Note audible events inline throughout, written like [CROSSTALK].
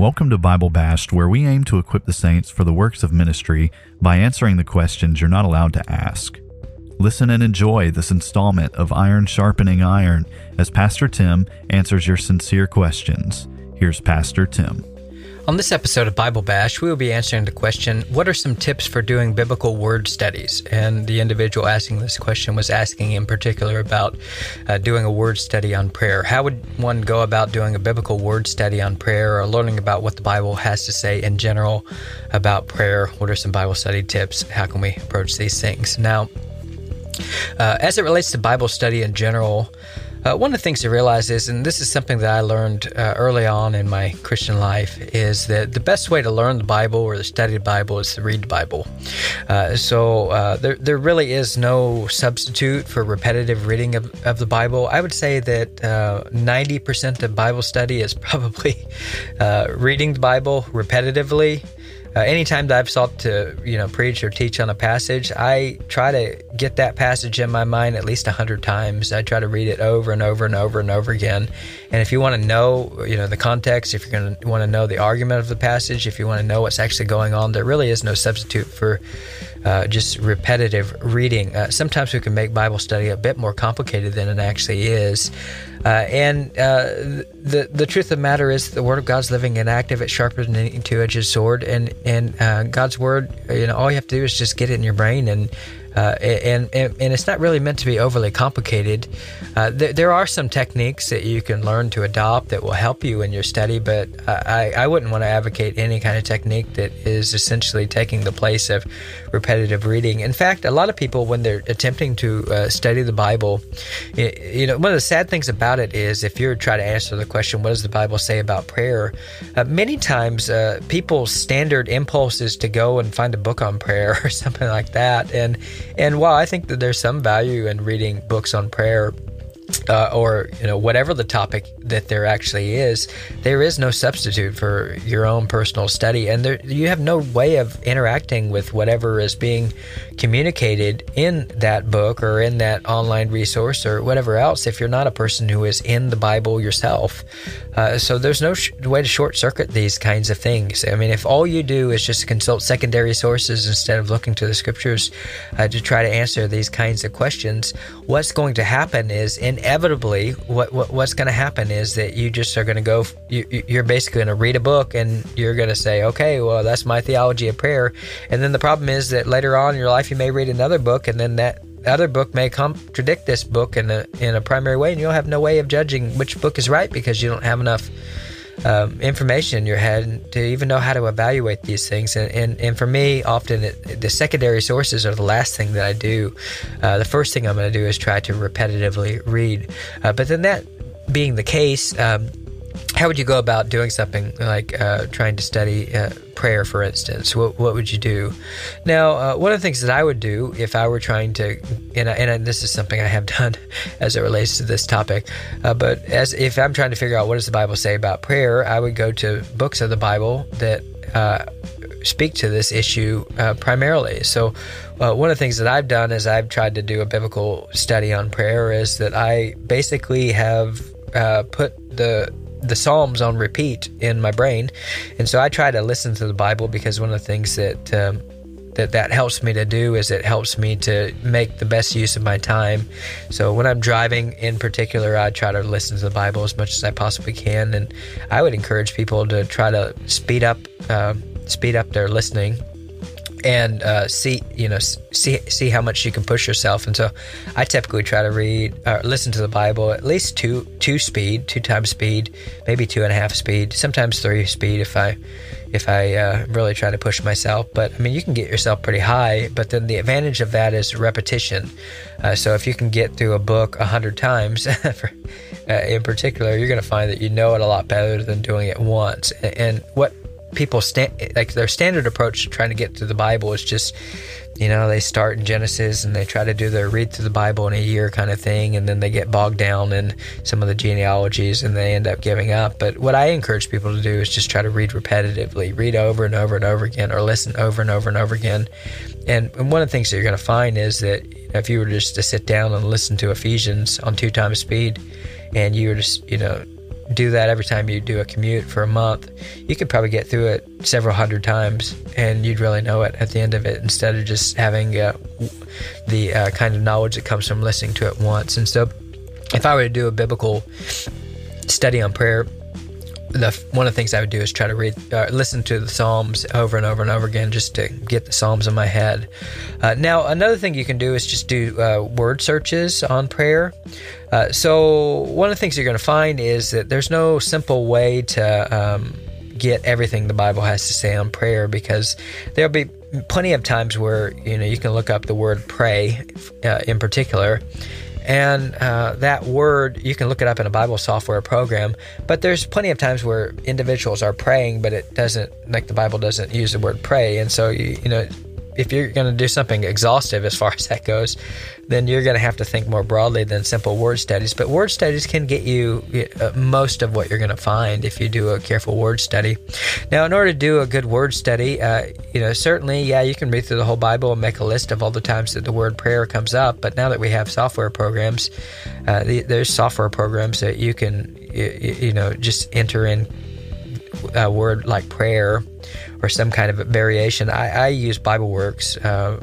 Welcome to Bible Bashed, where we aim to equip the saints for the works of ministry by answering the questions you're not allowed to ask. Listen and enjoy this installment of Iron Sharpening Iron as Pastor Tim answers your sincere questions. Here's Pastor Tim. On this episode of Bible Bash, we will be answering the question What are some tips for doing biblical word studies? And the individual asking this question was asking in particular about uh, doing a word study on prayer. How would one go about doing a biblical word study on prayer or learning about what the Bible has to say in general about prayer? What are some Bible study tips? How can we approach these things? Now, uh, as it relates to Bible study in general, uh, one of the things to realize is, and this is something that I learned uh, early on in my Christian life, is that the best way to learn the Bible or to study the Bible is to read the Bible. Uh, so uh, there, there really is no substitute for repetitive reading of, of the Bible. I would say that 90% of Bible study is [LAUGHS] probably uh, reading the Bible repetitively. Uh, anytime that I've sought to, you know, preach or teach on a passage, I try to get that passage in my mind at least a hundred times. I try to read it over and over and over and over again. And if you want to know, you know, the context, if you're going to want to know the argument of the passage, if you want to know what's actually going on, there really is no substitute for uh, just repetitive reading. Uh, sometimes we can make Bible study a bit more complicated than it actually is. Uh, and uh, the the truth of the matter is, the Word of God's living and active. It's sharper than any two-edged sword, and and uh, God's Word, you know, all you have to do is just get it in your brain and uh, and, and, and it's not really meant to be overly complicated. Uh, th- there are some techniques that you can learn to adopt that will help you in your study, but I, I wouldn't want to advocate any kind of technique that is essentially taking the place of repetitive reading. In fact, a lot of people, when they're attempting to uh, study the Bible, you, you, know, one of the sad things about it is if you're trying to answer the question, what does the Bible say about prayer? Uh, many times, uh, people's standard impulse is to go and find a book on prayer [LAUGHS] or something like that, and and while I think that there's some value in reading books on prayer, uh, or you know whatever the topic that there actually is, there is no substitute for your own personal study, and there, you have no way of interacting with whatever is being communicated in that book or in that online resource or whatever else. If you're not a person who is in the Bible yourself, uh, so there's no sh- way to short circuit these kinds of things. I mean, if all you do is just consult secondary sources instead of looking to the scriptures uh, to try to answer these kinds of questions, what's going to happen is inevitably what, what what's going to happen is that you just are going to go. You, you're basically going to read a book and you're going to say, okay, well that's my theology of prayer, and then the problem is that later on in your life you may read another book and then that other book may contradict this book in a in a primary way, and you'll have no way of judging which book is right because you don't have enough um, information in your head to even know how to evaluate these things. And and, and for me, often it, the secondary sources are the last thing that I do. Uh, the first thing I'm going to do is try to repetitively read. Uh, but then that being the case. Um, how would you go about doing something like uh, trying to study uh, prayer, for instance? What, what would you do? Now, uh, one of the things that I would do if I were trying to, and, and this is something I have done [LAUGHS] as it relates to this topic, uh, but as if I'm trying to figure out what does the Bible say about prayer, I would go to books of the Bible that uh, speak to this issue uh, primarily. So, uh, one of the things that I've done is I've tried to do a biblical study on prayer. Is that I basically have uh, put the the Psalms on repeat in my brain, and so I try to listen to the Bible because one of the things that um, that that helps me to do is it helps me to make the best use of my time. So when I'm driving, in particular, I try to listen to the Bible as much as I possibly can, and I would encourage people to try to speed up uh, speed up their listening and uh, see you know see see how much you can push yourself. And so, I typically try to read or listen to the Bible at least two two speed, two times speed, maybe two and a half speed, sometimes three speed if I if I uh, really try to push myself. But I mean, you can get yourself pretty high. But then the advantage of that is repetition. Uh, so if you can get through a book a hundred times, [LAUGHS] for, uh, in particular, you're going to find that you know it a lot better than doing it once. And, and what people stand like their standard approach to trying to get to the Bible is just you know they start in Genesis and they try to do their read through the Bible in a year kind of thing and then they get bogged down in some of the genealogies and they end up giving up. But what I encourage people to do is just try to read repetitively read over and over and over again or listen over and over and over again. And, and one of the things that you're going to find is that if you were just to sit down and listen to Ephesians on two times speed and you were just you know do that every time you do a commute for a month, you could probably get through it several hundred times and you'd really know it at the end of it instead of just having uh, the uh, kind of knowledge that comes from listening to it once. And so, if I were to do a biblical study on prayer, the one of the things I would do is try to read, uh, listen to the Psalms over and over and over again, just to get the Psalms in my head. Uh, now, another thing you can do is just do uh, word searches on prayer. Uh, so, one of the things you're going to find is that there's no simple way to um, get everything the Bible has to say on prayer because there'll be plenty of times where you know you can look up the word pray uh, in particular and uh, that word, you can look it up in a Bible software program, but there's plenty of times where individuals are praying, but it doesn't, like the Bible doesn't use the word pray. And so, you, you know, if you're going to do something exhaustive as far [LAUGHS] as that goes, then you're going to have to think more broadly than simple word studies. But word studies can get you uh, most of what you're going to find if you do a careful word study. Now, in order to do a good word study, uh, you know, certainly, yeah, you can read through the whole Bible and make a list of all the times that the word prayer comes up. But now that we have software programs, uh, the, there's software programs that you can, you, you know, just enter in a word like prayer or some kind of variation. I, I use BibleWorks uh,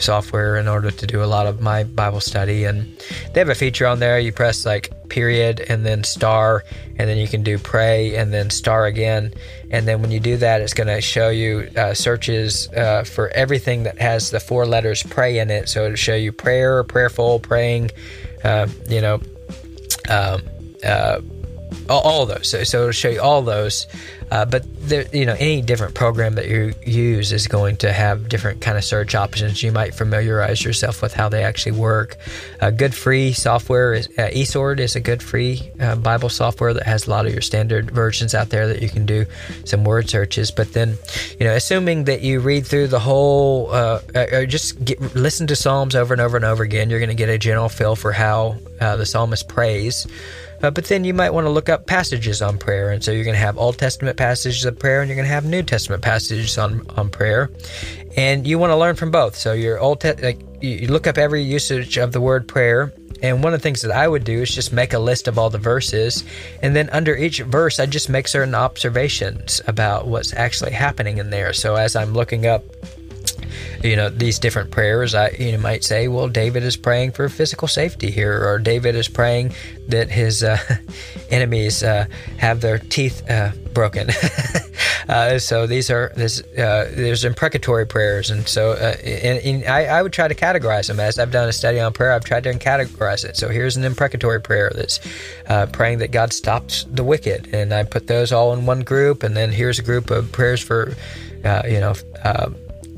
software in order to do a lot of my Bible study, and they have a feature on there. You press like period and then star, and then you can do pray and then star again. And then when you do that, it's going to show you uh, searches uh, for everything that has the four letters pray in it. So it'll show you prayer, prayerful, praying, uh, you know. Um, uh, all, all those. So, so it'll show you all those. Uh, but there, you know, any different program that you use is going to have different kind of search options. You might familiarize yourself with how they actually work. Uh, good free software is uh, eSword is a good free uh, Bible software that has a lot of your standard versions out there that you can do some word searches. But then, you know, assuming that you read through the whole, uh, uh, or just get, listen to Psalms over and over and over again, you're going to get a general feel for how the psalmist prays. Uh, but then you might want to look up passages on prayer. And so you're going to have Old Testament passages of prayer and you're going to have New Testament passages on, on prayer. And you want to learn from both. So your Old Te- like you look up every usage of the word prayer. And one of the things that I would do is just make a list of all the verses. And then under each verse, I just make certain observations about what's actually happening in there. So as I'm looking up you know these different prayers i you might say well david is praying for physical safety here or david is praying that his uh, [LAUGHS] enemies uh, have their teeth uh, broken. [LAUGHS] Uh, so these are this uh, there's imprecatory prayers. And so uh, and, and I, I, would try to categorize them. As i've done a study on prayer i've tried to categorize it. So here's an imprecatory prayer that's praying that god stops the wicked. And i put those all in one group. And then here's a group of prayers for you know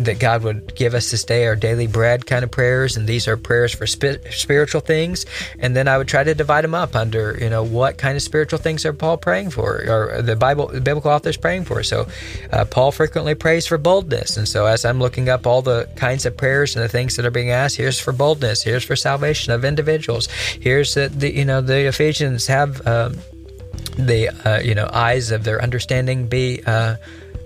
that God would give us this day our daily bread kind of prayers, and these are prayers for spi- spiritual things. And then I would try to divide them up under, you know, what kind of spiritual things are Paul praying for, or the Bible, the biblical authors praying for. So uh, Paul frequently prays for boldness, and so as I'm looking up all the kinds of prayers and the things that are being asked, here's for boldness, here's for salvation of individuals, here's the, the you know the Ephesians have. Um, the uh, you know eyes of their understanding be uh,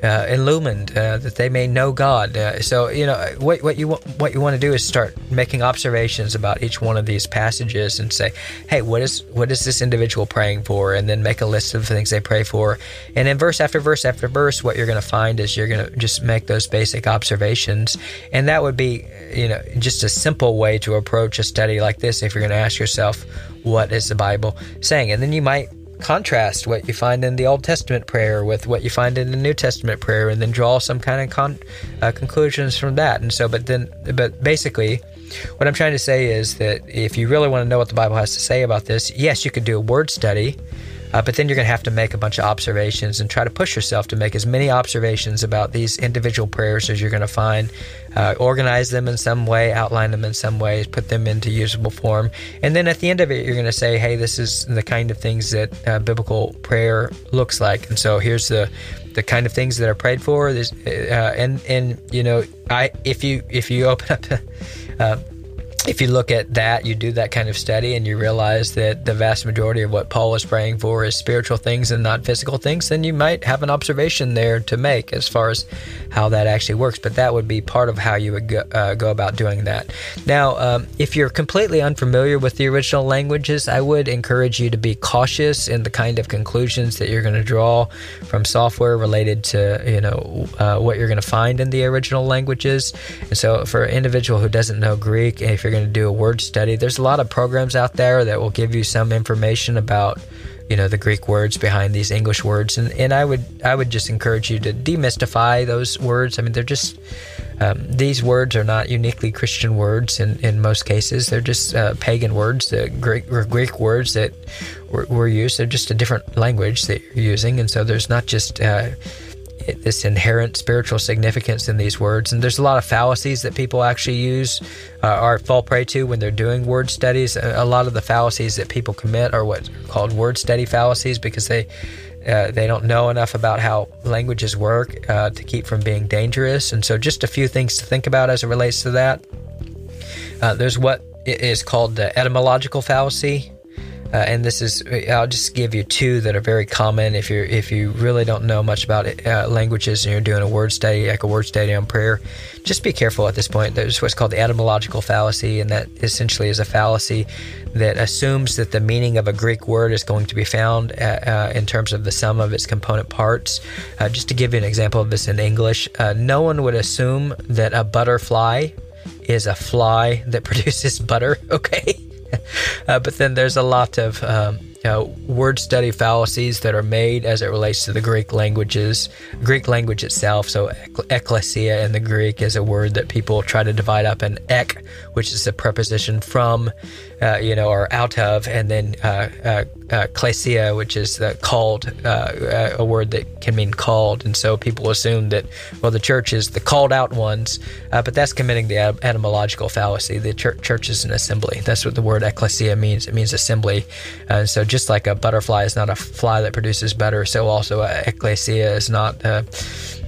uh, illumined, uh, that they may know God. Uh, so you know what what you what you want to do is start making observations about each one of these passages and say, hey, what is what is this individual praying for? And then make a list of things they pray for. And in verse after verse after verse, what you're going to find is you're going to just make those basic observations, and that would be you know just a simple way to approach a study like this. If you're going to ask yourself, what is the Bible saying, and then you might contrast what you find in the Old Testament prayer with what you find in the New Testament prayer, and then draw some kind of con- uh, conclusions from that. And so, but then, but basically, what I'm trying to say is that if you really want to know what the Bible has to say about this, yes, you could do a word study. Uh, but then you're going to have to make a bunch of observations and try to push yourself to make as many observations about these individual prayers as you're going to find. Uh, organize them in some way, outline them in some ways, put them into usable form. And then at the end of it, you're going to say, hey, this is the kind of things that uh, biblical prayer looks like. And so here's the the kind of things that are prayed for. Uh, and and you know, I if you if you open up. If you look at that, you do that kind of study and you realize that the vast majority of what Paul is praying for is spiritual things and not physical things, then you might have an observation there to make as far as how that actually works. But that would be part of how you would go, uh, go about doing that. Now, um, if you're completely unfamiliar with the original languages, I would encourage you to be cautious in the kind of conclusions that you're going to draw from software related to you know uh, what you're going to find in the original languages. And so, for an individual who doesn't know Greek, if you're going to do a word study, there's a lot of programs out there that will give you some information about you know the Greek words behind these English words, and, and I would I would just encourage you to demystify those words. I mean, they're just um, these words are not uniquely Christian words in, in most cases. They're just uh, pagan words, the Greek or Greek words that were, were, used. They're just a different language that you're using, and so there's not just uh, this inherent spiritual significance in these words. And there's a lot of fallacies that people actually use uh, or fall prey to when they're doing word studies. A, lot of the fallacies that people commit are what's called word study fallacies because they uh, they don't know enough about how languages work uh, to keep from being dangerous. And so, just a few things to think about as it relates to that. Uh, there's what is called the etymological fallacy. Uh, and this is I'll just give you two that are very common. If you if you really don't know much about it, uh, languages and you're doing a word study like a word study on prayer just be careful at this point. There's what's called the etymological fallacy and that essentially is a fallacy that assumes that the meaning of a Greek word is going to be found uh, uh in terms of the sum of its component parts. Uh, just to give you an example of this in English uh, no one would assume that a butterfly is a fly that [LAUGHS] produces butter okay uh, but then there's a lot of um, you know, word study fallacies that are made as it relates to the Greek languages, Greek language itself. So, ecclesia in the Greek is a word that people try to divide up in ek, which is a preposition from, uh, you know, or out of, and then uh, uh, uh which is called, uh, uh, a word that can mean called. And so people assume that, well, the church is the called out ones, uh, but that's committing the etymological fallacy. The church, church is an assembly. That's what the word ecclesia means. It means assembly. And so just like a butterfly is not a fly that produces butter, so also ecclesia is not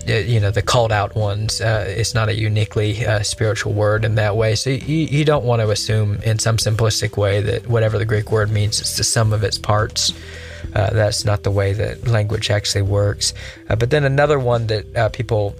you know the called out ones uh, it's not a uniquely uh, spiritual word in that way. So you, you don't want to assume in some simplistic way that whatever the greek word means it's the sum of its parts. Uh, that's not the way that language actually works. Uh, but then another one that uh, people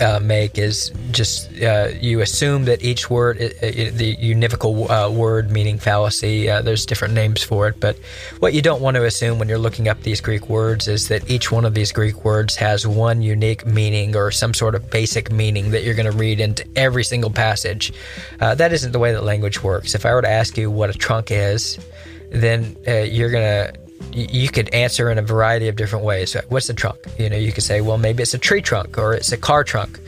uh, make is just uh, you assume that each word, it, it, the univocal uh, word meaning fallacy, uh, there's different names for it, but what you don't want to assume when you're looking up these Greek words is that each one of these Greek words has one unique meaning or some sort of basic meaning that you're going to read into every single passage. Uh, that isn't the way that language works. If I were to ask you what a trunk is, then uh, you're going to you could answer in a variety of different ways. What's the trunk? You know, you could say, well, maybe it's a tree trunk, or it's a car trunk,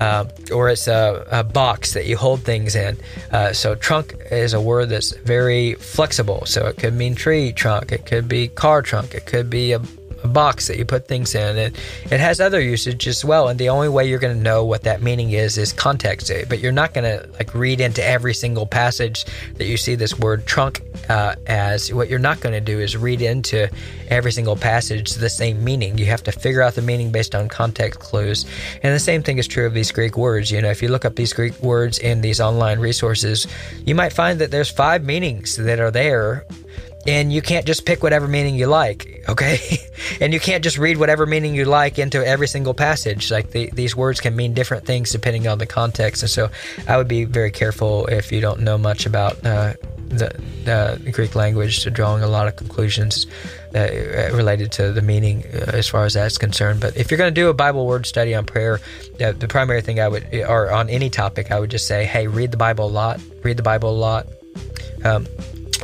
uh, or it's a, a, box that you hold things in. Uh, so, trunk is a word that's very flexible. So, it could mean tree trunk, it could be car trunk, it could be a a box that you put things in. It, it has other usage as well, and the only way you're going to know what that meaning is is context. But you're not going to like read into every single passage that you see this word trunk uh, as. What you're not going to do is read into every single passage the same meaning. You have to figure out the meaning based on context clues. And the same thing is true of these Greek words. You know, if you look up these Greek words in these online resources, you might find that there's five meanings that are there and you can't just pick whatever meaning you like okay [LAUGHS] and you can't just read whatever meaning you like into every single passage like the, these words can mean different things depending on the context and so i would be very careful if you don't know much about uh, the, the, Greek language to drawing a lot of conclusions uh, related to the meaning uh, as far as that's concerned. But if you're going to do a Bible word study on prayer, uh, the primary thing I would, or on any topic, I would just say, hey, read the Bible a lot, read the Bible a lot. Um,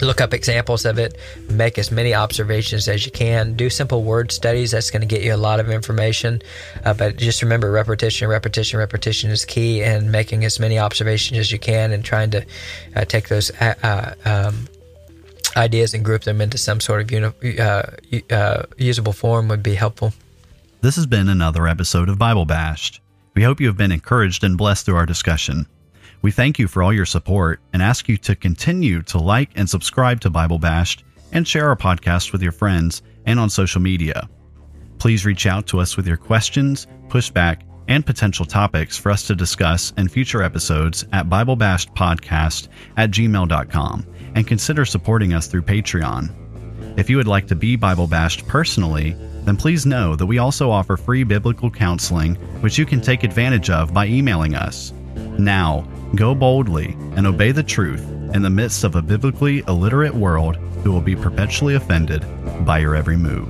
look up examples of it, make as many observations as you can, do simple word studies. That's going to get you a lot of information. Uh, but just remember repetition, repetition, repetition is key, and making as many observations as you can and trying to uh, take those uh, uh um, ideas and group them into some sort of uni- uh, uh, usable form would be helpful. This has been another episode of Bible Bashed. We hope you have been encouraged and blessed through our discussion. We thank you for all your support and ask you to continue to like and subscribe to Bible Bashed and share our podcast with your friends and on social media. Please reach out to us with your questions, pushback, and potential topics for us to discuss in future episodes at BibleBashedPodcast at gmail.com and consider supporting us through Patreon. If you would like to be Bible Bashed personally, then please know that we also offer free biblical counseling, which you can take advantage of by emailing us. Now, Go boldly and obey the truth in the midst of a biblically illiterate world who will be perpetually offended by your every move.